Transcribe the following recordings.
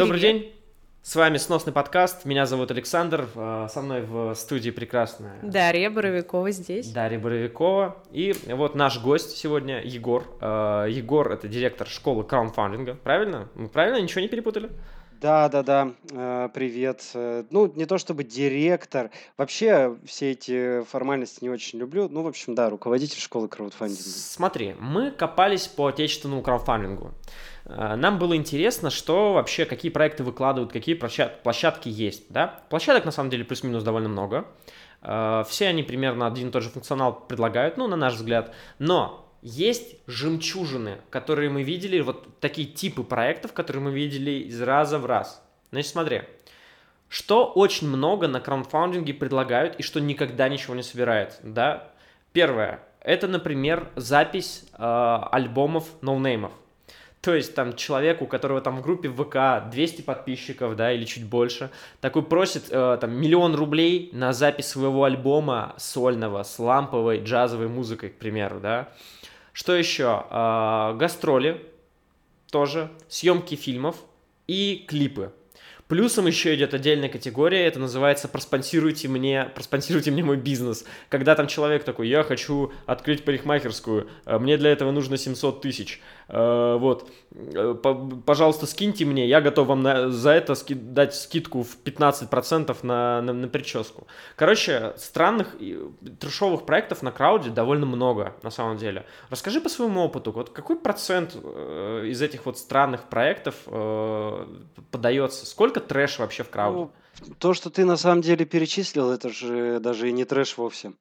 Добрый день. С вами сносный подкаст. Меня зовут Александр. а, Со мной в студии прекрасная Дарья Боровикова здесь. Дарья Боровикова. И вот наш гость сегодня Егор. А, Егор это директор школы краундфандинга. Правильно? Мы правильно ничего не перепутали? Да, да, да, э, привет. Э, Ну, не то чтобы директор, вообще все эти формальности не очень люблю. Ну, в общем, да, руководитель школы краудфандинга. Смотри, мы копались по отечественному краундфандингу. А, Нам было интересно, что вообще, какие проекты выкладывают, какие площад- площадки есть, да? Площадок, на самом деле, плюс-минус довольно много. А, Все они примерно один и тот же функционал предлагают, ну, на наш взгляд. Но есть жемчужины, которые мы видели, вот такие типы проектов, которые мы видели из раза в раз. Значит, смотри, что очень много на краундфандинге предлагают и что никогда ничего не собирает, да? Первое, это, например, запись э, альбомов ноунеймов. То есть там человек, у которого там в группе ВК 200 подписчиков, да, или чуть больше, такой просит э, там миллион рублей на запись своего альбома сольного с ламповой джазовой музыкой, к примеру, да. Что еще? Э, гастроли тоже, съемки фильмов и клипы. Плюсом еще идет отдельная категория, это называется «проспонсируйте мне, проспонсируйте мне мой бизнес». Когда там человек такой, я хочу открыть парикмахерскую, э, мне для этого нужно 700 тысяч, Э, вот, Э, по- пожалуйста, скиньте мне, я готов вам на- за это ски- дать скидку в 15% на, на, на прическу. Короче, странных трешовых проектов на крауде довольно много, на самом деле. Расскажи по своему опыту, вот какой процент из этих вот странных проектов подается? Сколько трэш вообще в крауде? Ну, то, что ты на самом деле перечислил, это же даже и не трэш вовсе.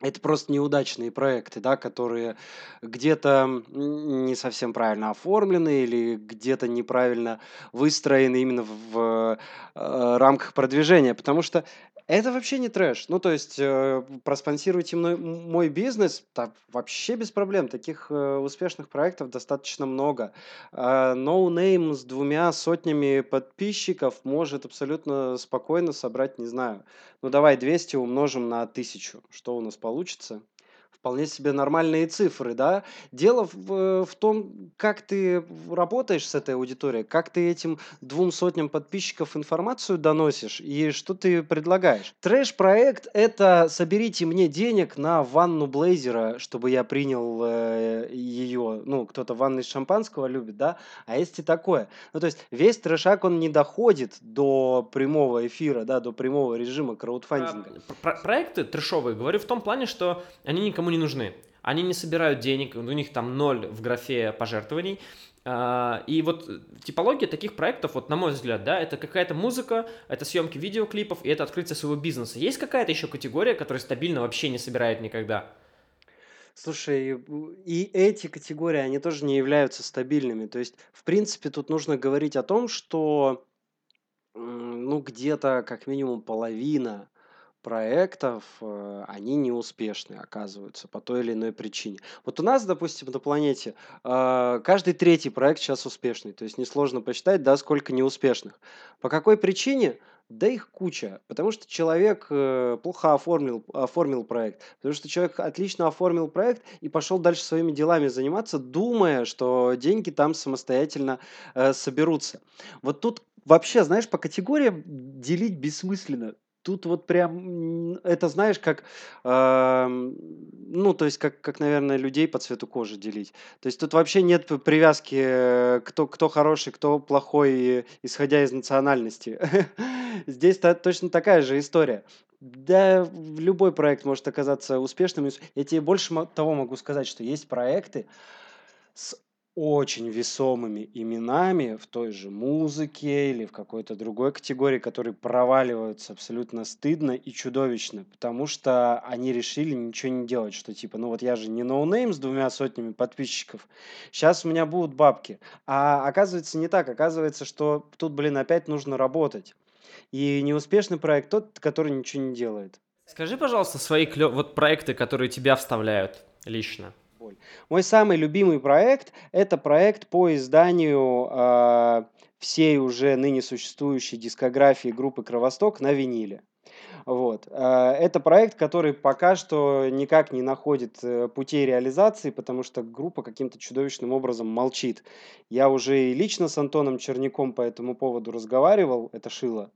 Это просто неудачные проекты, да, которые где-то не совсем правильно оформлены или где-то неправильно выстроены именно в э, рамках продвижения, потому что это вообще не трэш. Ну, то есть, э, проспонсируйте мной, мой бизнес, да, вообще без проблем. Таких э, успешных проектов достаточно много. А, Ноунейм с двумя сотнями подписчиков может абсолютно спокойно собрать, не знаю, ну давай 200 умножим на 1000. Что у нас получится? Вполне себе нормальные цифры, да? Дело в, в том, как ты работаешь с этой аудиторией, как ты этим двум сотням подписчиков информацию доносишь и что ты предлагаешь. Трэш-проект – это «соберите мне денег на ванну Блейзера, чтобы я принял ее». Ну, кто-то ванны из шампанского любит, да? А есть и такое. Ну, то есть весь трэшак, он не доходит до прямого эфира, да, до прямого режима краудфандинга. Про- про- проекты трешовые, говорю в том плане, что они никому не нужны. Они не собирают денег, у них там ноль в графе пожертвований. А, И вот типология таких проектов, вот на мой взгляд, да, это какая-то музыка, это съемки видеоклипов и это открытие своего бизнеса. Есть какая-то еще категория, которая стабильно вообще не собирает никогда? Слушай, и эти категории, они тоже не являются стабильными. То есть, в принципе, тут нужно говорить о том, что, ну, где-то как минимум половина проектов, э, они неуспешны, оказываются, по той или иной причине. Вот у нас, допустим, на планете э, каждый третий проект сейчас успешный. То есть несложно посчитать, да, сколько неуспешных. По какой причине? Да их куча. Потому что человек э, плохо оформил, оформил проект. Потому что человек отлично оформил проект и пошел дальше своими делами заниматься, думая, что деньги там самостоятельно соберутся. Вот тут вообще, знаешь, по категориям делить бессмысленно. Тут вот прям, это знаешь, как, ам, ну, то есть, как, как, наверное, людей по цвету кожи делить. То есть тут вообще нет привязки, э, кто, кто хороший, кто плохой, э, исходя из национальности. Здесь точно такая же история. Да, любой проект может оказаться успешным. Я тебе больше того могу сказать, что есть проекты с очень весомыми именами в той же музыке или в какой-то другой категории, которые проваливаются абсолютно стыдно и чудовищно, потому что они решили ничего не делать, что типа, ну вот я же не ноунейм с двумя сотнями подписчиков, сейчас у меня будут бабки. А оказывается не так, оказывается, что тут, блин, опять нужно работать. И неуспешный проект тот, который ничего не делает. Скажи, пожалуйста, свои клё- вот проекты, которые тебя вставляют лично. Боль. Мой самый любимый проект– это проект по изданию а, всей уже ныне существующей дискографии группы «Кровосток» на виниле. Вот. А, это проект, который пока что никак не находит э, путей реализации, потому что группа каким-то чудовищным образом молчит. Я уже и лично с Антоном Черняком по этому поводу разговаривал, это Шило,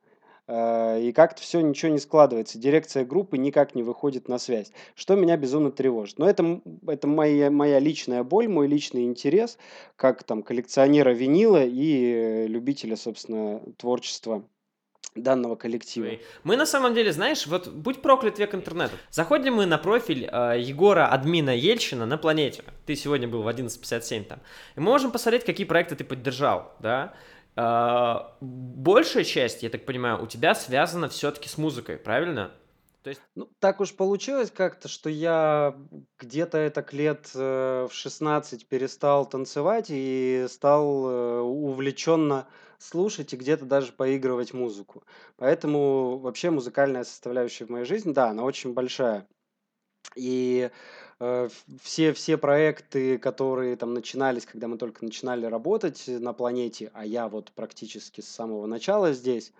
и как-то все ничего не складывается. Дирекция группы никак не выходит на связь, что меня безумно тревожит. Но это, это моя, моя личная боль, мой личный интерес, как там коллекционера винила и любителя, собственно, творчества данного коллектива. Мы на самом деле, знаешь, вот будь проклят век интернета. Заходим мы на профиль э, Егора Админа Ельчина на планете. Ты сегодня был в 11.57 там. И мы можем посмотреть, какие проекты ты поддержал, да. Э, большая часть, я так понимаю, у тебя связана все-таки с музыкой, правильно? То есть... Ну, так уж получилось как-то, что я где-то это лет э, в 16 перестал танцевать и стал э, увлеченно слушать и где-то даже поигрывать музыку. Поэтому вообще музыкальная составляющая в моей жизни, да, она очень большая. И все, все проекты, которые там начинались, когда мы только начинали работать на планете, а я вот практически с самого начала здесь,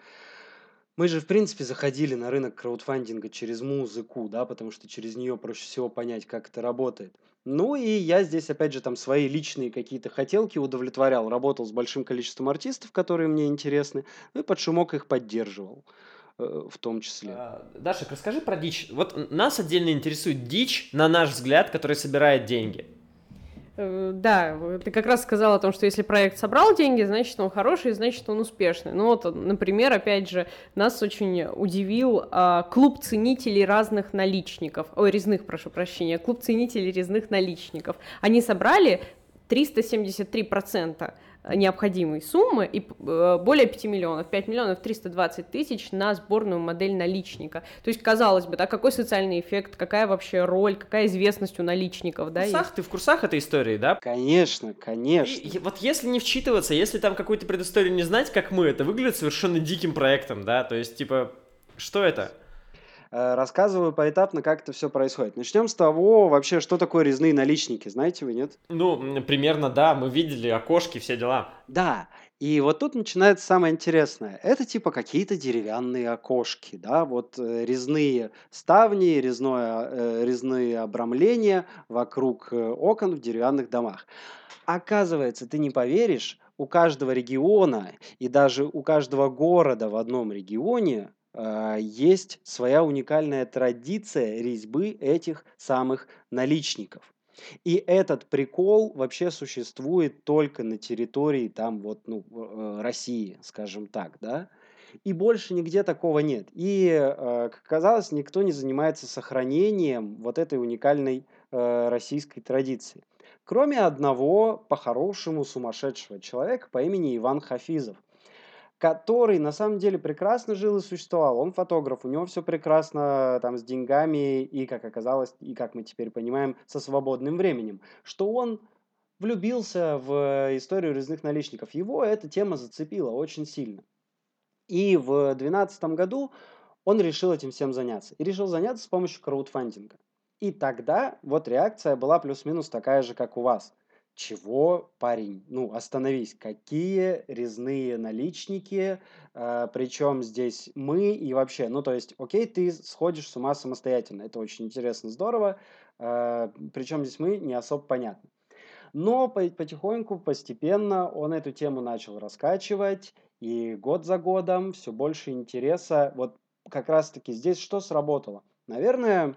мы же, в принципе, заходили на рынок краудфандинга через музыку, да, потому что через нее проще всего понять, как это работает. Ну и я здесь, опять же, там свои личные какие-то хотелки удовлетворял, работал с большим количеством артистов, которые мне интересны, ну и под шумок их поддерживал э, в том числе. А, Дашик, расскажи про дичь. Вот нас отдельно интересует дичь, на наш взгляд, которая собирает деньги. Э, да, ты как раз сказал о том, что если проект собрал деньги, значит он хороший, значит он успешный. Ну вот, например, опять же, нас очень удивил а, клуб ценителей разных наличников, ой, резных, прошу прощения, клуб ценителей резных наличников. Они собрали 373% необходимой суммы и э, более 5 миллионов, 5 миллионов 320 тысяч на сборную модель наличника. То есть, казалось бы, да, какой социальный эффект, какая вообще роль, какая известность у наличников, да? Сах, ты в курсах этой истории, да? Конечно, конечно. И, и вот если не вчитываться, если там какую-то предысторию не знать, как мы, это выглядит совершенно диким проектом, да, то есть, типа, что это? Э, рассказываю поэтапно, как это все происходит. Начнем с того, вообще, что такое резные наличники, знаете вы, нет? Ну, примерно, да, мы видели окошки, все дела. Да, и вот тут начинается самое интересное. Это типа какие-то деревянные окошки, да, вот э, резные ставни, резное, э, резные обрамления вокруг окон в деревянных домах. Оказывается, ты не поверишь, у каждого региона и даже у каждого города в одном регионе есть своя уникальная традиция резьбы этих самых наличников. И этот прикол вообще существует только на территории там вот, ну, э, России, скажем так, да. И больше нигде такого нет. И, э, как оказалось, никто не занимается сохранением вот этой уникальной э, российской традиции. Кроме одного по-хорошему сумасшедшего человека по имени Иван Хафизов который на самом деле прекрасно жил и существовал. Он фотограф, у него все прекрасно там с деньгами и, как оказалось, и как мы теперь понимаем, со свободным временем. Что он влюбился в историю резных наличников. Его эта тема зацепила очень сильно. И в 2012 году он решил этим всем заняться. И решил заняться с помощью краудфандинга. И тогда вот реакция была плюс-минус такая же, как у вас – чего, парень? Ну, остановись. Какие резные наличники? Э, причем здесь мы и вообще, ну, то есть, окей, ты сходишь с ума самостоятельно. Это очень интересно, здорово. Э, причем здесь мы не особо понятно. Но потихоньку, постепенно он эту тему начал раскачивать, и год за годом все больше интереса. Вот как раз-таки здесь что сработало? Наверное,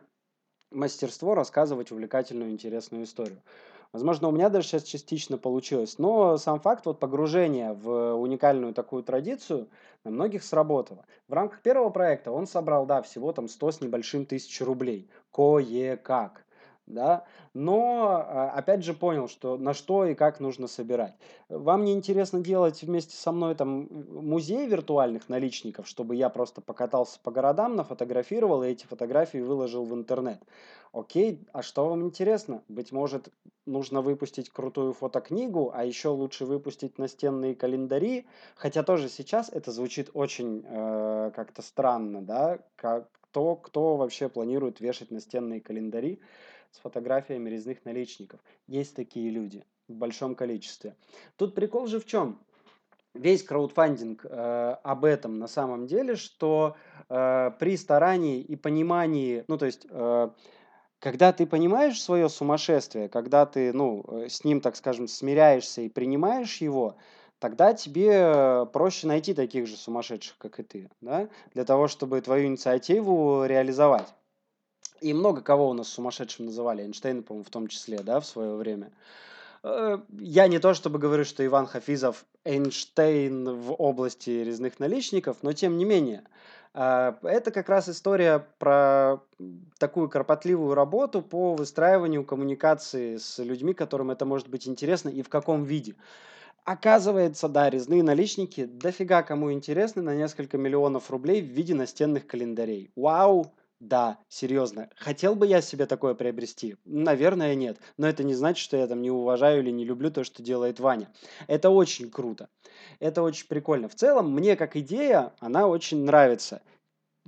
мастерство рассказывать увлекательную, интересную историю. Возможно, у меня даже сейчас частично получилось, но сам факт вот погружения в уникальную такую традицию на многих сработало. В рамках первого проекта он собрал, да, всего там 100 с небольшим тысяч рублей. Кое-как да, но а, опять же понял, что на что и как нужно собирать. Вам не интересно делать вместе со мной там музей виртуальных наличников, чтобы я просто покатался по городам, нафотографировал и эти фотографии выложил в интернет. Окей, а что вам интересно? Быть может, нужно выпустить крутую фотокнигу, а еще лучше выпустить настенные календари, хотя тоже сейчас это звучит очень э, как-то странно, да, как, кто, кто вообще планирует вешать настенные календари с фотографиями резных наличников. Есть такие люди в большом количестве. Тут прикол же в чем? весь краудфандинг э, об этом на самом деле, что э, при старании и понимании, ну то есть, э, когда ты понимаешь свое сумасшествие, когда ты, ну, э, с ним, так скажем, смиряешься и принимаешь его, тогда тебе проще найти таких же сумасшедших, как и ты, да, для того, чтобы твою инициативу реализовать. И много кого у нас сумасшедшим называли, Эйнштейна, по-моему, в том числе, да, в свое время. Э, я не то чтобы говорю, что Иван Хафизов Эйнштейн в области резных наличников, но тем не менее. А, это как раз история про такую кропотливую работу по выстраиванию коммуникации с людьми, которым это может быть интересно и в каком виде. Оказывается, да, резные наличники дофига кому интересны на несколько миллионов рублей в виде настенных календарей. Вау! Да, серьезно. Хотел бы я себе такое приобрести? Наверное, нет. Но это не значит, что я там не уважаю или не люблю то, что делает Ваня. Это очень круто. Это очень прикольно. В целом, мне как идея, она очень нравится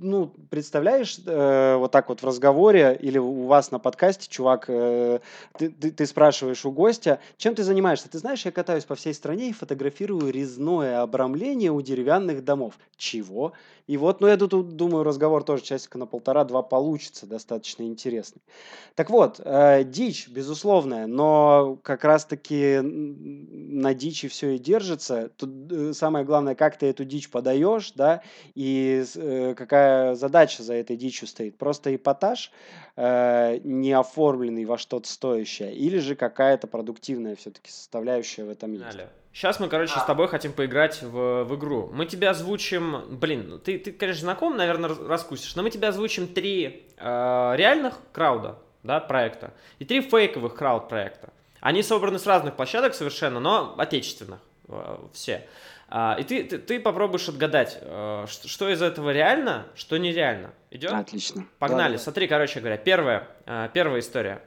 ну, представляешь, э, вот так вот в разговоре или у вас на подкасте, чувак, э, ты, ты, ты спрашиваешь у гостя, чем ты занимаешься? Ты знаешь, я катаюсь по всей стране и фотографирую резное обрамление у деревянных домов. Чего? И вот, ну, я тут думаю, разговор тоже часика на полтора-два получится, достаточно интересный. Так вот, э, дичь, безусловная, но как раз-таки на дичи все и держится. Тут э, самое главное, как ты эту дичь подаешь, да, и э, какая задача за этой дичью стоит. Просто эпатаж, э, не оформленный во что-то стоящее, или же какая-то продуктивная все-таки составляющая в этом есть. Сейчас мы, короче, а. с тобой хотим поиграть в, в игру. Мы тебя озвучим... Блин, ты, ты конечно, знаком, наверное, раскусишь, но мы тебя озвучим три э, реальных крауда, да, проекта, и три фейковых крауд проекта. Они собраны с разных площадок совершенно, но отечественных э, все. А, и ты, ты, ты попробуешь отгадать, э, что, что из этого реально, что нереально. Идет? Отлично. Погнали. Да, Смотри, короче говоря, первая, э, первая история.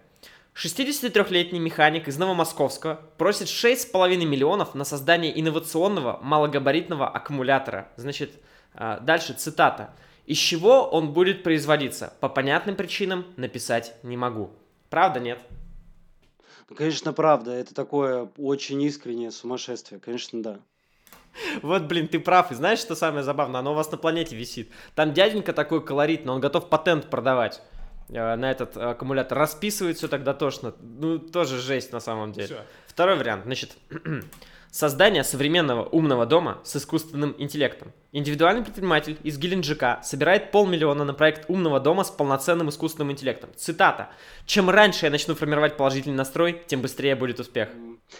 63-летний механик из Новомосковска просит 6,5 миллионов на создание инновационного малогабаритного аккумулятора. Значит, а, дальше цитата. Из чего он будет производиться? По понятным причинам написать не могу. Правда, нет? Ну, конечно, правда. Это такое очень искреннее сумасшествие. Конечно, да. Вот, блин, ты прав. И знаешь, что самое забавное? Оно у вас на планете висит. Там дяденька такой колоритный, он готов патент продавать. Э, на этот аккумулятор. Расписывает все тогда тошно. Ну, тоже жесть на самом деле. Все. Второй вариант. Значит, создание современного умного дома с искусственным интеллектом. Индивидуальный предприниматель из Геленджика собирает полмиллиона на проект умного дома с полноценным искусственным интеллектом. Цитата. «Чем раньше я начну формировать положительный настрой, тем быстрее будет успех».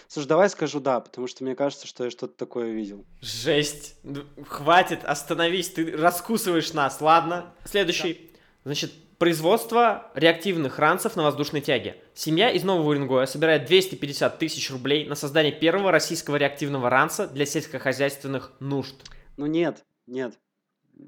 Слушай, давай скажу «да», потому что мне кажется, что я что-то такое видел. Жесть. Хватит, остановись, ты раскусываешь нас, ладно? Следующий. Да. Значит, Производство реактивных ранцев на воздушной тяге. Семья из Нового Уренгоя собирает 250 тысяч рублей на создание первого российского реактивного ранца для сельскохозяйственных нужд. Ну нет, нет.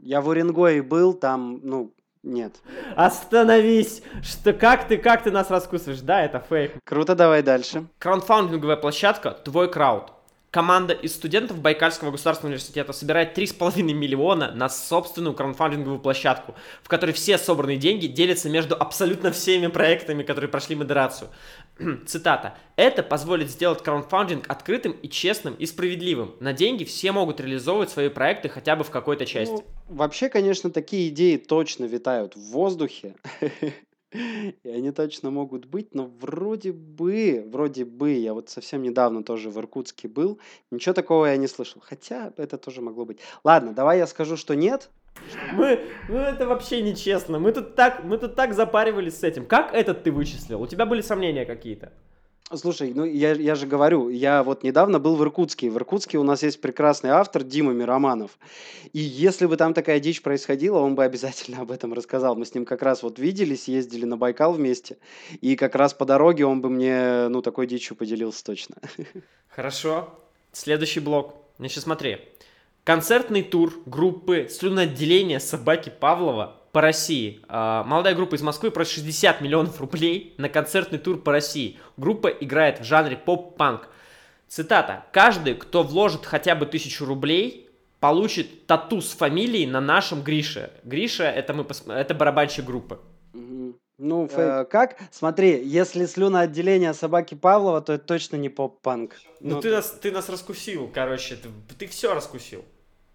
Я в Уренгое был, там, ну, нет. Остановись! Что, как ты, как ты нас раскусываешь? Да, это фейк. Круто, давай дальше. Краундфандинговая площадка «Твой крауд». Команда из студентов Байкальского государственного университета собирает 3,5 миллиона на собственную краудфандинговую площадку, в которой все собранные деньги делятся между абсолютно всеми проектами, которые прошли модерацию. Цитата. «Это позволит сделать краундфандинг открытым и честным и справедливым. На деньги все могут реализовывать свои проекты хотя бы в какой-то части». Ну, вообще, конечно, такие идеи точно витают в воздухе. И они точно могут быть, но вроде бы, вроде бы, я вот совсем недавно тоже в Иркутске был, ничего такого я не слышал. Хотя это тоже могло быть. Ладно, давай я скажу, что нет. Мы, ну это вообще нечестно. Мы тут так, мы тут так запаривались с этим. Как этот ты вычислил? У тебя были сомнения какие-то? Слушай, ну я, я же говорю, я вот недавно был в Иркутске. В Иркутске у нас есть прекрасный автор Дима Мироманов. И если бы там такая дичь происходила, он бы обязательно об этом рассказал. Мы с ним как раз вот виделись, ездили на Байкал вместе. И как раз по дороге он бы мне, ну, такой дичью поделился точно. Хорошо. Следующий блок. Значит, смотри. Концертный тур группы слюноотделения собаки Павлова по России. А, молодая группа из Москвы просит 60 миллионов рублей на концертный тур по России. Группа играет в жанре поп-панк. Цитата. «Каждый, кто вложит хотя бы тысячу рублей, получит тату с фамилией на нашем Грише». Гриша это, мы, это барабанщик группы. Ну. Э, как? Смотри, если слюноотделение собаки Павлова, то это точно не поп-панк. Ну, Ну, ты нас, ты нас раскусил, короче, ты, ты все раскусил.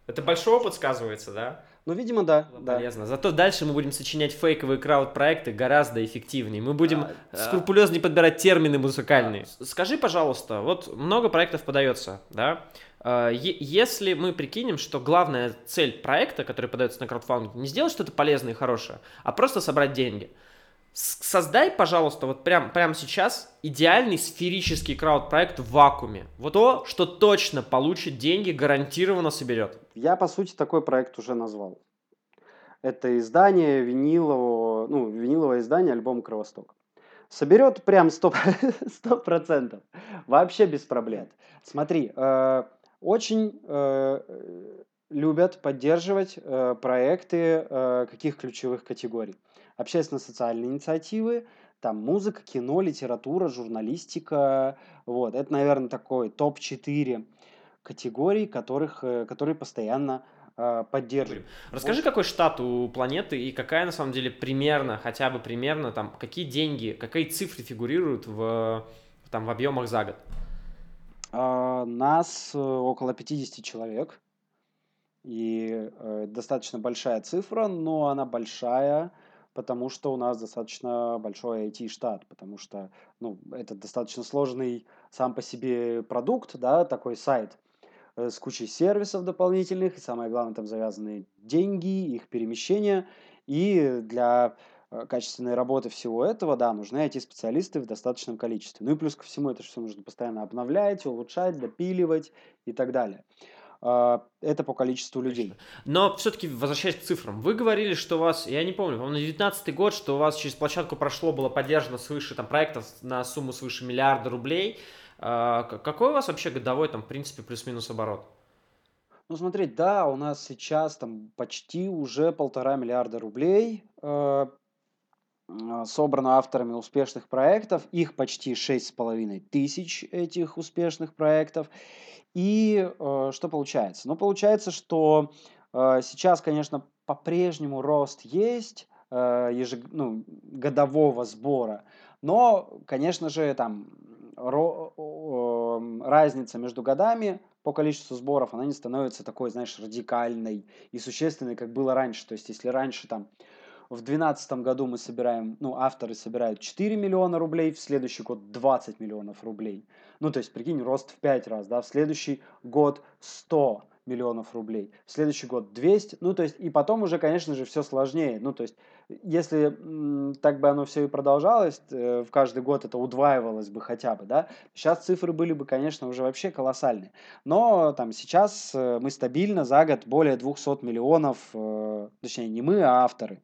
Это большой опыт сказывается, да? Ну, видимо, да, Было да. Полезно. Зато дальше мы будем сочинять фейковые крауд-проекты гораздо эффективнее. Мы будем А, а. скрупулезнее подбирать термины музыкальные. Скажи, пожалуйста, вот много проектов подается, да? А, Если мы прикинем, что главная цель проекта, который подается на краудфандинг, не сделать что-то полезное и хорошее, а просто собрать деньги. Создай, пожалуйста, вот прям, прямо сейчас идеальный сферический крауд-проект в вакууме. Вот то, что точно получит деньги, гарантированно соберет. Я, по сути, такой проект уже назвал. Это издание винилового, ну, виниловое издание альбом «Кровосток». Соберет прям 100%, 100%. Вообще без проблем. Смотри, э, очень э, любят поддерживать э, проекты э, каких ключевых категорий? Общественно-социальные инициативы, там музыка, кино, литература, журналистика. Вот, это, наверное, такой топ-4 категорий, которых, э, которые постоянно э, поддерживают. Расскажи, какой штат у планеты и какая на самом деле примерно, хотя бы примерно, там, какие деньги, какие цифры фигурируют в, там, в объемах за год? А, Нас э, около 50 человек, и э, достаточно большая цифра, но она большая, потому что у нас достаточно большой IT-штат, потому что ну, это достаточно сложный сам по себе продукт, да, такой сайт э, с кучей сервисов дополнительных, и самое главное, там завязаны деньги, их перемещение, и для э, качественной работы всего этого, да, нужны IT-специалисты в достаточном количестве. Ну и плюс ко всему это все нужно постоянно обновлять, улучшать, допиливать и так далее. А, Это по количеству людей. Но все-таки, возвращаясь к цифрам, вы говорили, что у вас, я не помню, по-моему, на 19 год, что у вас через площадку прошло, было поддержано свыше там, проектов на сумму свыше миллиарда рублей. А, Какой у вас вообще годовой, там, в принципе, плюс-минус оборот? Ну, смотри, да, у нас сейчас там почти уже полтора миллиарда рублей э, а, собрано авторами успешных проектов. Их почти шесть с половиной тысяч этих успешных проектов. И э, что получается? Ну, получается, что э, сейчас, конечно, по-прежнему рост есть э, ежег- ну, годового сбора, но, конечно же, там ро- эм, разница между годами по количеству сборов, она не становится такой, знаешь, радикальной и существенной, как было раньше. То есть, если раньше там в 2012 году мы собираем, ну, авторы собирают 4 миллиона рублей, в следующий год 20 миллионов рублей. Ну, то есть, прикинь, рост в 5 раз, да, в следующий год 100 миллионов рублей, в следующий год 200, ну, то есть, и потом уже, конечно же, все сложнее. Ну, то есть, если м, так бы оно все и продолжалось, э, в каждый год это удваивалось бы хотя бы, да, сейчас цифры были бы, конечно, уже вообще колоссальные. Но там сейчас э, мы стабильно за год более 200 миллионов, э, точнее, не мы, а авторы,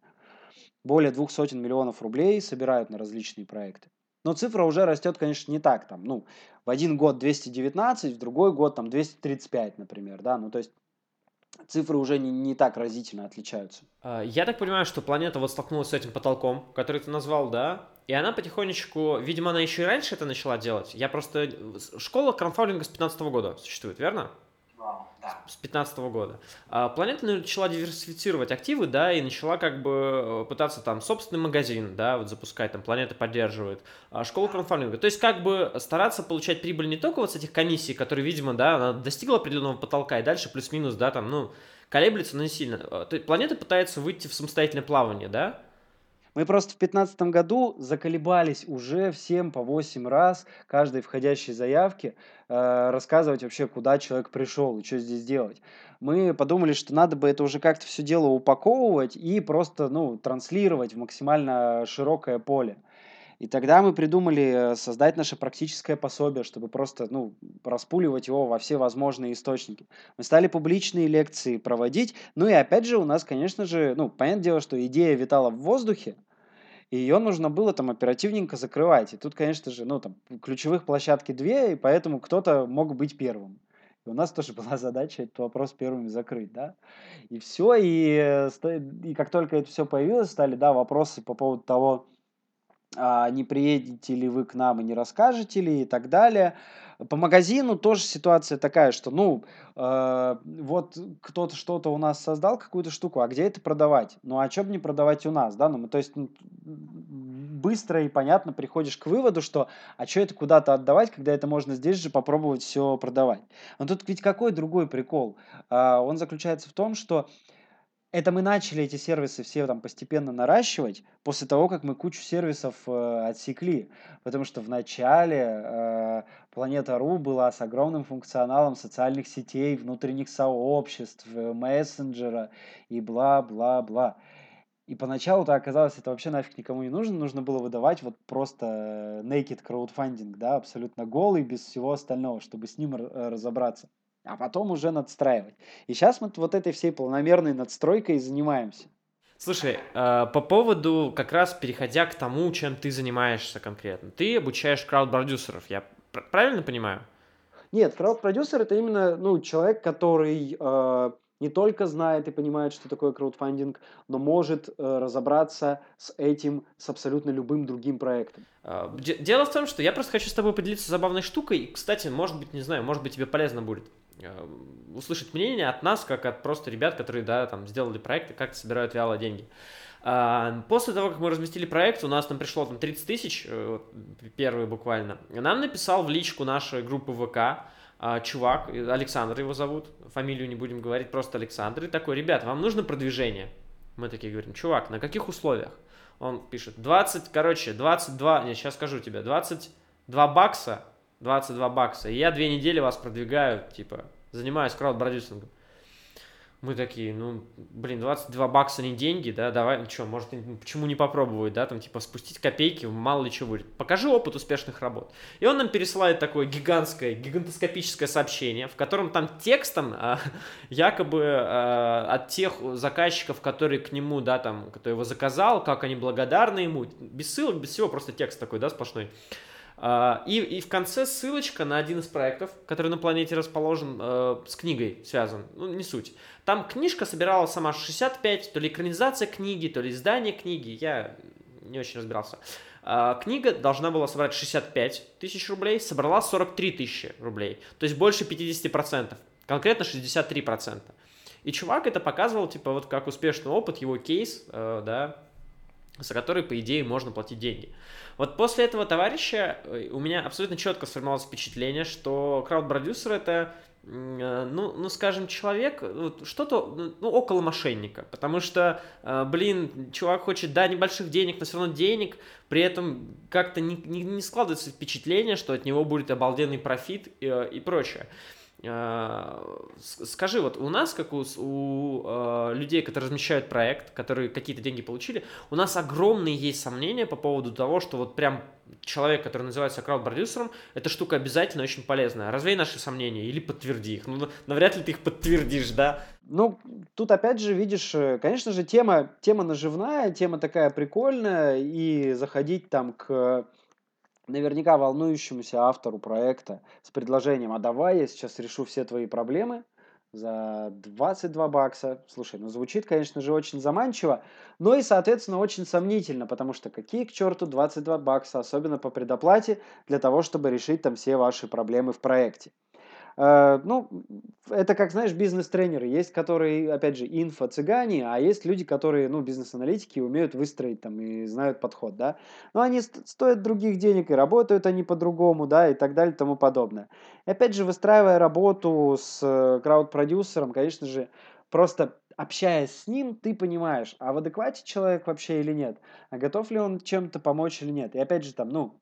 более двух сотен миллионов рублей собирают на различные проекты. Но цифра уже растет, конечно, не так. Там, ну, в один год 219, в другой год там 235, например, да, ну, то есть цифры уже не, не так разительно отличаются. А, Я так понимаю, что планета вот столкнулась с этим потолком, который ты назвал, да? И она потихонечку, видимо, она еще и раньше это начала делать. Я просто... Школа краудфандинга с 15 года существует, верно? С 15 года. А планета начала диверсифицировать активы, да, и начала как бы э, пытаться там собственный магазин, да, вот запускать, там планета поддерживает, а школу краудфандинга. То есть как бы стараться получать прибыль не только вот с этих комиссий, которые, видимо, да, она достигла определенного потолка, и дальше плюс-минус, да, там, ну, колеблется, но не сильно. А, Планета пытается выйти в самостоятельное плавание, да? Мы просто в 2015 году заколебались уже всем по 8 раз каждой входящей заявке э, рассказывать вообще, куда человек пришел и что здесь делать. Мы подумали, что надо бы это уже как-то все дело упаковывать и просто ну, транслировать в максимально широкое поле. И тогда мы придумали э, создать наше практическое пособие, чтобы просто ну, распуливать его во все возможные источники. Мы стали публичные лекции проводить. Ну и опять же у нас, конечно же, ну, понятное дело, что идея витала в воздухе, и ее нужно было там оперативненько закрывать. И тут, конечно же, ну, там, ключевых площадки две, и поэтому кто-то мог быть первым. И у нас тоже была задача этот вопрос первыми закрыть, да. И все, и, и как только это все появилось, стали, да, вопросы по поводу того, а, не приедете ли вы к нам и не расскажете ли и так далее. По магазину тоже ситуация такая, что, ну, э, вот кто-то что-то у нас создал, какую-то штуку, а где это продавать? Ну, а что бы не продавать у нас, да? Ну, мы, то есть, ну, быстро и понятно приходишь к выводу, что а что это куда-то отдавать, когда это можно здесь же попробовать все продавать. Но тут ведь какой другой прикол? А, он заключается в том, что это мы начали эти сервисы все там постепенно наращивать после того, как мы кучу сервисов э, отсекли. Потому что в начале э, Планета.ру была с огромным функционалом социальных сетей, внутренних сообществ, э, мессенджера и бла-бла-бла. И поначалу то оказалось, это вообще нафиг никому не нужно. Нужно было выдавать вот просто naked crowdfunding, да, абсолютно голый, без всего остального, чтобы с ним э, разобраться а потом уже надстраивать. И сейчас мы вот этой всей планомерной надстройкой занимаемся. Слушай, э, по поводу, как раз переходя к тому, чем ты занимаешься конкретно. Ты обучаешь крауд-продюсеров, я правильно понимаю? Нет, крауд-продюсер это именно ну, человек, который э, не только знает и понимает, что такое краудфандинг, но может э, разобраться с этим, с абсолютно любым другим проектом. Э, дело в том, что я просто хочу с тобой поделиться забавной штукой. Кстати, может быть, не знаю, может быть, тебе полезно будет. Э, услышать мнение от нас, как от просто ребят, которые, да, там, сделали проект и как-то собирают вяло деньги. А, после того, как мы разместили проект, у нас там пришло там 30 тысяч, э, первые буквально, нам написал в личку нашей группы ВК а, чувак, Александр его зовут, фамилию не будем говорить, просто Александр, и такой, ребят, вам нужно продвижение. Мы такие говорим, чувак, на каких условиях? Он пишет, 20, короче, 22, не, сейчас скажу тебе, 22 бакса 22 бакса. И я две недели вас продвигаю, типа, занимаюсь краудбродюсингом. Мы такие, ну, блин, 22 бакса не деньги, да, давай, ну что, может, почему не попробовать, да, там, типа, спустить копейки, мало ли что будет. Покажи опыт успешных работ. И он нам пересылает такое гигантское, гигантоскопическое сообщение, в котором там текстом а, якобы а, от тех заказчиков, которые к нему, да, там, кто его заказал, как они благодарны ему, без ссылок, без всего, просто текст такой, да, сплошной. И, и в конце ссылочка на один из проектов, который на планете расположен, э, с книгой связан. Ну, не суть. Там книжка собирала сама 65, то ли экранизация книги, то ли издание книги. Я не очень разбирался. А, книга должна была собрать 65 тысяч рублей, собрала 43 тысячи рублей. То есть больше 50%. Конкретно 63%. И чувак это показывал, типа, вот как успешный опыт, его кейс, э, да, за который, по идее, можно платить деньги. Вот после этого товарища э, у меня абсолютно четко сформировалось впечатление, что крауд-продюсер это э, ну, ну, скажем, человек, что-то, ну, около мошенника, потому что, э, блин, чувак хочет, да, небольших денег, но все равно денег, при этом как-то не, не, не складывается впечатление, что от него будет обалденный профит и, и прочее. А, скажи, вот у нас, как у, у э, людей, которые размещают проект, которые какие-то деньги получили, у нас огромные есть сомнения по поводу того, что вот прям человек, который называется крауд-продюсером, эта штука обязательно очень полезная. Развей наши сомнения или подтверди их. Ну, навряд ли ты их подтвердишь, да? Ну, тут опять же, видишь, э, конечно же, тема, тема наживная, тема такая прикольная, и заходить там к наверняка волнующемуся автору проекта с предложением, а давай я сейчас решу все твои проблемы за 22 бакса. Слушай, ну звучит, конечно же, очень заманчиво, но и, соответственно, очень сомнительно, потому что какие к черту 22 бакса, особенно по предоплате, для того, чтобы решить там все ваши проблемы в проекте. Э, ну, это как, знаешь, бизнес-тренеры. Есть, которые, опять же, инфо-цыгане, а есть люди, которые, ну, бизнес-аналитики, умеют выстроить там и знают подход, да. Но они стоят других денег, и работают они по-другому, да, и так далее, и тому подобное. И опять же, выстраивая работу с э, крауд-продюсером, конечно же, просто общаясь с ним, ты понимаешь, а в адеквате человек вообще или нет, а готов ли он чем-то помочь или нет. И опять же, там, ну,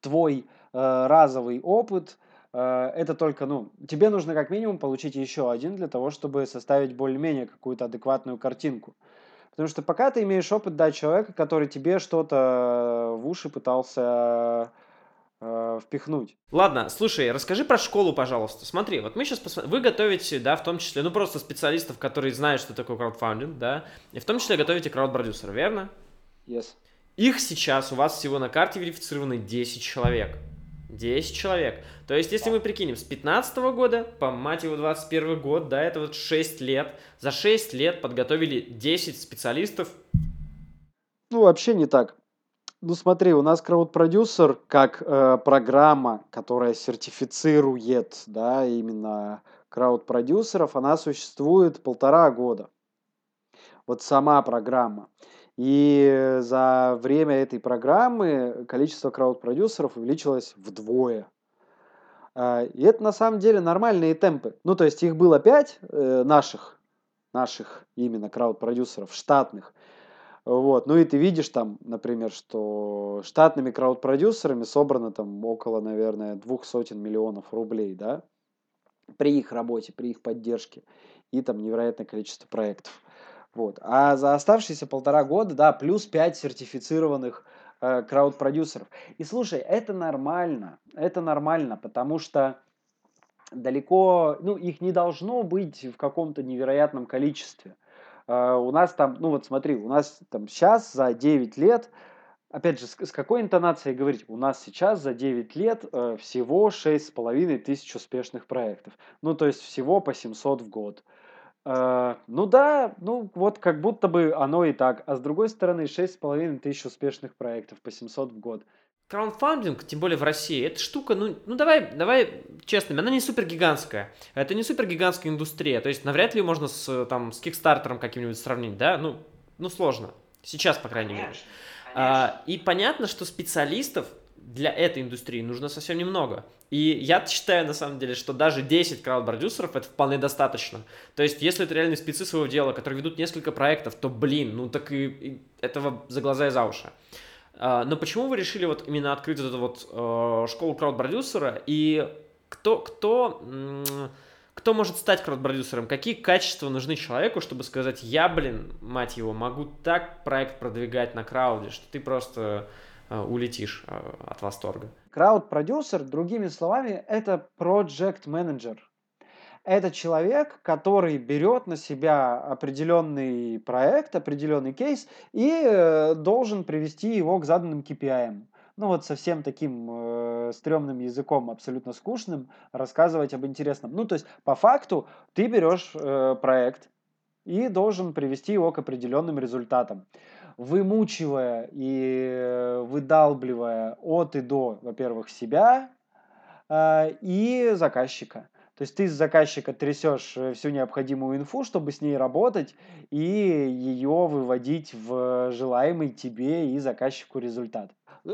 твой э, разовый опыт, это только, ну, тебе нужно как минимум получить еще один для того, чтобы составить более-менее какую-то адекватную картинку. Потому что пока ты имеешь опыт, да, человека, который тебе что-то в уши пытался э, впихнуть. Ладно, слушай, расскажи про школу, пожалуйста. Смотри, вот мы сейчас посмотрим. Вы готовите, да, в том числе, ну просто специалистов, которые знают, что такое краудфандинг, да, и в том числе готовите крауд-продюсера, верно? Yes. Их сейчас у вас всего на карте верифицированы 10 человек. 10 человек. То есть, если мы прикинем, с 15 года по, мать его, 21 год, да, это вот 6 лет. За 6 лет подготовили 10 специалистов. Ну, вообще не так. Ну, смотри, у нас крауд-продюсер как э, программа, которая сертифицирует, да, именно крауд-продюсеров, она существует полтора года. Вот сама программа. И за время этой программы количество крауд-продюсеров увеличилось вдвое. А, и это на самом деле нормальные темпы. Ну, то есть их было пять э, наших, наших именно крауд-продюсеров, штатных. Вот. Ну и ты видишь там, например, что штатными крауд-продюсерами собрано там около, наверное, двух сотен миллионов рублей, да, при их работе, при их поддержке. И там невероятное количество проектов. Вот. А за оставшиеся полтора года, да, плюс 5 сертифицированных э, крауд-продюсеров. И слушай, это нормально, это нормально, потому что далеко, ну, их не должно быть в каком-то невероятном количестве. Э, у нас там, ну вот смотри, у нас там сейчас за 9 лет, опять же, с, с какой интонацией говорить, у нас сейчас за 9 лет э, всего 6,5 тысяч успешных проектов. Ну, то есть всего по 700 в год. Э, ну да, ну вот как будто бы оно и так. А с другой стороны, 6,5 тысяч успешных проектов по 700 в год. Краундфандинг, тем более в России, эта штука, ну, ну давай, давай честными, она не супер гигантская. Это не супер гигантская индустрия. То есть навряд ли можно с, там, с Кикстартером каким-нибудь сравнить, да? Ну, ну сложно. Сейчас, по крайней мере. А, и понятно, что специалистов для этой индустрии нужно совсем немного. И я считаю, на самом деле, что даже 10 крауд-продюсеров это вполне достаточно. То есть, если это реальные спецы своего дела, которые ведут несколько проектов, то, блин, ну так и, и этого за глаза и за уши. А, но почему вы решили вот именно открыть вот эту вот э, школу крауд-продюсера? И кто, кто, кто может стать крауд-продюсером? Какие качества нужны человеку, чтобы сказать, я, блин, мать его, могу так проект продвигать на крауде, что ты просто улетишь э, от восторга. Крауд-продюсер, другими словами, это project менеджер. Это человек, который берет на себя определенный проект, определенный кейс и э, должен привести его к заданным KPI. Ну вот совсем таким э, стрёмным языком, абсолютно скучным, рассказывать об интересном. Ну то есть по факту ты берешь э, проект и должен привести его к определенным результатам вымучивая и э, выдалбливая от и до, во-первых, себя э, и заказчика. То есть ты с заказчика трясешь э, всю необходимую инфу, чтобы с ней работать и ее выводить в желаемый тебе и заказчику результат.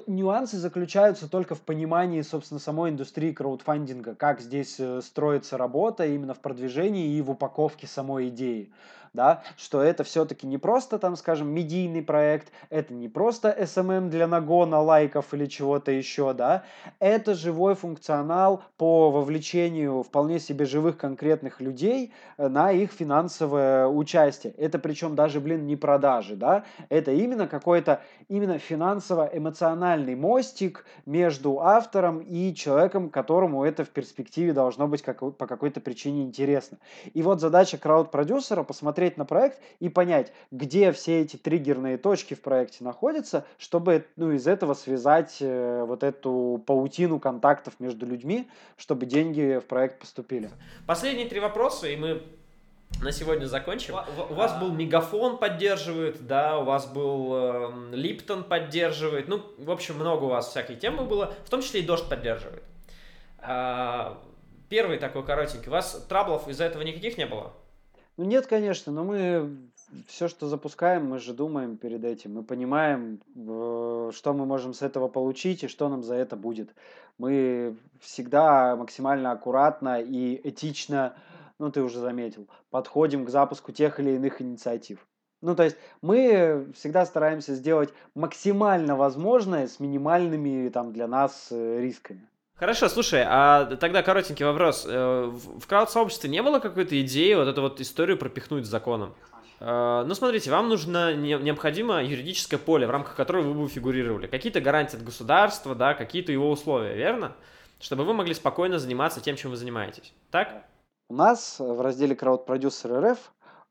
Нюансы заключаются только в понимании, собственно, самой индустрии краудфандинга, как здесь строится работа именно в продвижении и в упаковке самой идеи да, что это все-таки не просто, там, скажем, медийный проект, это не просто SMM для нагона лайков или чего-то еще, да, это живой функционал по вовлечению вполне себе живых конкретных людей э, на их финансовое участие. Это причем даже, блин, не продажи, да, это именно какой-то именно финансово-эмоциональный мостик между автором и человеком, которому это в перспективе должно быть как, по какой-то причине интересно. И вот задача крауд-продюсера посмотреть посмотреть на проект и понять, где все эти триггерные точки в проекте находятся, чтобы ну, из этого связать э, вот эту паутину контактов между людьми, чтобы деньги в проект поступили. Последние три вопроса, и мы на сегодня закончим. У, у вас был Мегафон поддерживает, да, у вас был э, Липтон поддерживает, ну, в общем, много у вас всякой темы было, в том числе и Дождь поддерживает. А, первый такой коротенький. У вас траблов из-за этого никаких не было? Ну нет, конечно, но мы все, что запускаем, мы же думаем перед этим. Мы понимаем, что мы можем с этого получить и что нам за это будет. Мы всегда максимально аккуратно и этично, ну ты уже заметил, подходим к запуску тех или иных инициатив. Ну, то есть мы всегда стараемся сделать максимально возможное с минимальными там для нас э, рисками. Хорошо, слушай, а тогда коротенький вопрос. Э, в крауд-сообществе не было какой-то идеи вот эту вот историю пропихнуть законом? Э, ну, смотрите, вам нужно необходимо юридическое поле, в рамках которого вы бы фигурировали. Какие-то гарантии от государства, да, какие-то его условия, верно? Чтобы вы могли спокойно заниматься тем, чем вы занимаетесь. Так? У нас в разделе краудпродюсер РФ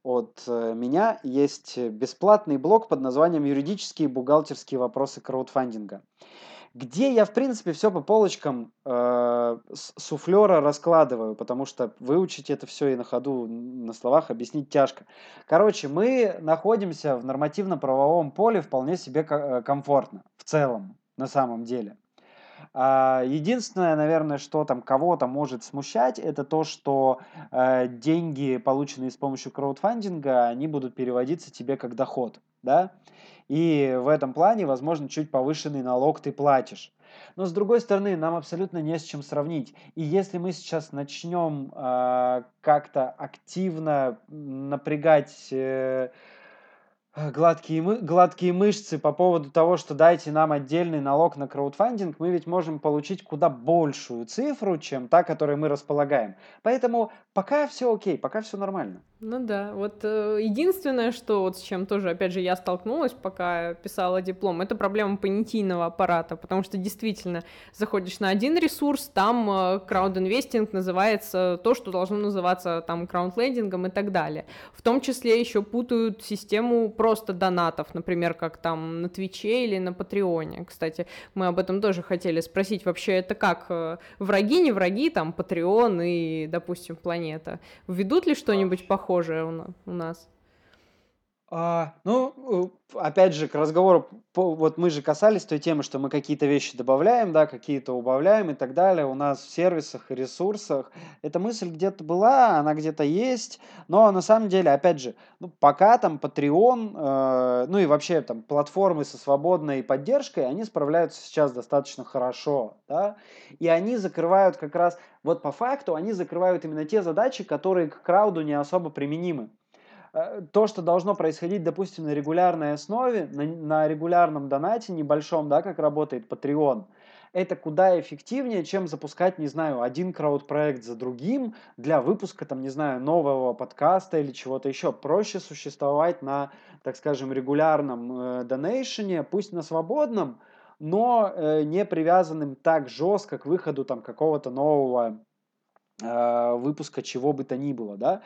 от э, меня есть бесплатный блог под названием «Юридические и бухгалтерские вопросы краудфандинга» где я, в принципе, все по полочкам э, суфлера раскладываю, потому что выучить это все и на ходу на словах объяснить тяжко. Короче, мы находимся в нормативно-правовом поле вполне себе э, комфортно, в целом, на самом деле. А, единственное, наверное, что там кого-то может смущать, это то, что э, деньги, полученные с помощью краудфандинга, они будут переводиться тебе как доход, да? И в этом плане, возможно, чуть повышенный налог ты платишь. Но с другой стороны, нам абсолютно не с чем сравнить. И если мы сейчас начнем э, как-то активно напрягать э, гладкие, мы, гладкие мышцы по поводу того, что дайте нам отдельный налог на краудфандинг, мы ведь можем получить куда большую цифру, чем та, которой мы располагаем. Поэтому пока все окей, пока все нормально. Ну да, вот э, единственное, что вот с чем тоже, опять же, я столкнулась, пока писала диплом, это проблема понятийного аппарата, потому что действительно заходишь на один ресурс, там э, краудинвестинг называется то, что должно называться там краудлендингом и так далее. В том числе еще путают систему просто донатов, например, как там на Твиче или на Патреоне. Кстати, мы об этом тоже хотели спросить, вообще это как, э, враги, не враги, там Патреон и, допустим, планета. Введут ли что-нибудь похожее у нас. А, ну, э, опять же, к разговору, вот мы же касались той темы, что мы какие-то вещи добавляем, да, какие-то убавляем и так далее. У нас в сервисах и ресурсах эта мысль где-то была, она где-то есть, но на самом деле, опять же, ну, пока там Patreon, э, ну и вообще там платформы со свободной поддержкой, они справляются сейчас достаточно хорошо, да, и они закрывают как раз, вот по факту, они закрывают именно те задачи, которые к крауду не особо применимы. Э, то, что должно происходить, допустим, на регулярной основе, на, на регулярном донате небольшом, да, как работает Patreon, это куда эффективнее, чем запускать, не знаю, один крауд-проект за другим для выпуска, там, не знаю, нового подкаста или чего-то еще. Проще существовать на, так скажем, регулярном э, донейшене, пусть на свободном, но э, не привязанным так жестко к выходу там какого-то нового выпуска чего бы то ни было, да.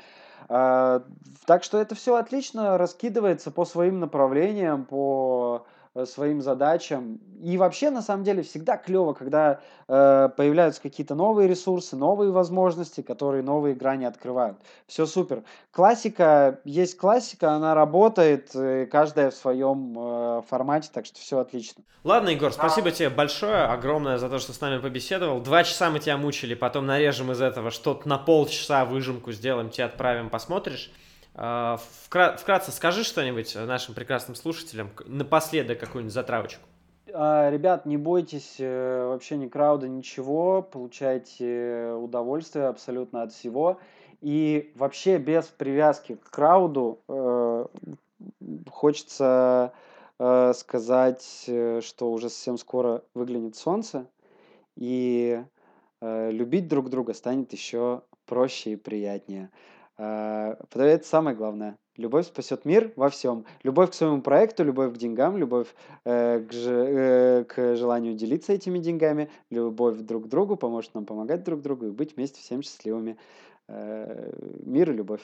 А, так что это все отлично раскидывается по своим направлениям, по своим задачам. И вообще, на самом деле, всегда клево, когда э, появляются какие-то новые ресурсы, новые возможности, которые новые грани открывают. Все супер. Классика, есть классика, она работает, э, каждая в своем э, формате, так что все отлично. Ладно, Егор, спасибо тебе большое, огромное за то, что с нами побеседовал. Два часа мы тебя мучили, потом нарежем из этого что-то на полчаса выжимку сделаем, тебе отправим, посмотришь. А, вкратце скажи что-нибудь нашим прекрасным слушателям, напоследок какую-нибудь затравочку. А, ребят, не бойтесь э, вообще ни крауда, ничего, получайте удовольствие абсолютно от всего. И вообще без привязки к крауду э, хочется э, сказать, что уже совсем скоро выглянет солнце, и любить друг друга станет еще проще и приятнее. А, это самое главное. Любовь спасет мир во всем. Любовь к своему проекту, любовь к деньгам, любовь э, к, же, э, к желанию делиться этими деньгами, любовь друг к другу поможет нам помогать друг другу и быть вместе всем счастливыми. Э, мир и любовь.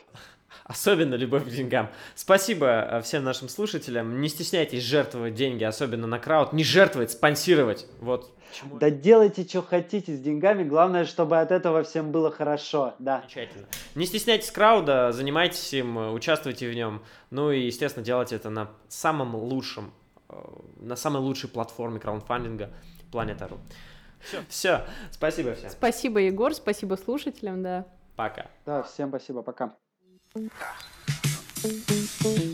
Особенно любовь к деньгам. Спасибо э, всем нашим слушателям. Не стесняйтесь жертвовать деньги, особенно на крауд. Не жертвовать, спонсировать. Вот Почему? Да делайте, что хотите с деньгами, главное, чтобы от этого всем было хорошо, да. Замечательно. Не стесняйтесь крауда, занимайтесь им, участвуйте в нем, ну и, естественно, делайте это на самом лучшем, э, на самой лучшей платформе краундфандинга Planeta.ru. Все. Все. Спасибо всем. Спасибо, Егор, спасибо слушателям, да. Пока. Да, всем спасибо, пока. Thank you.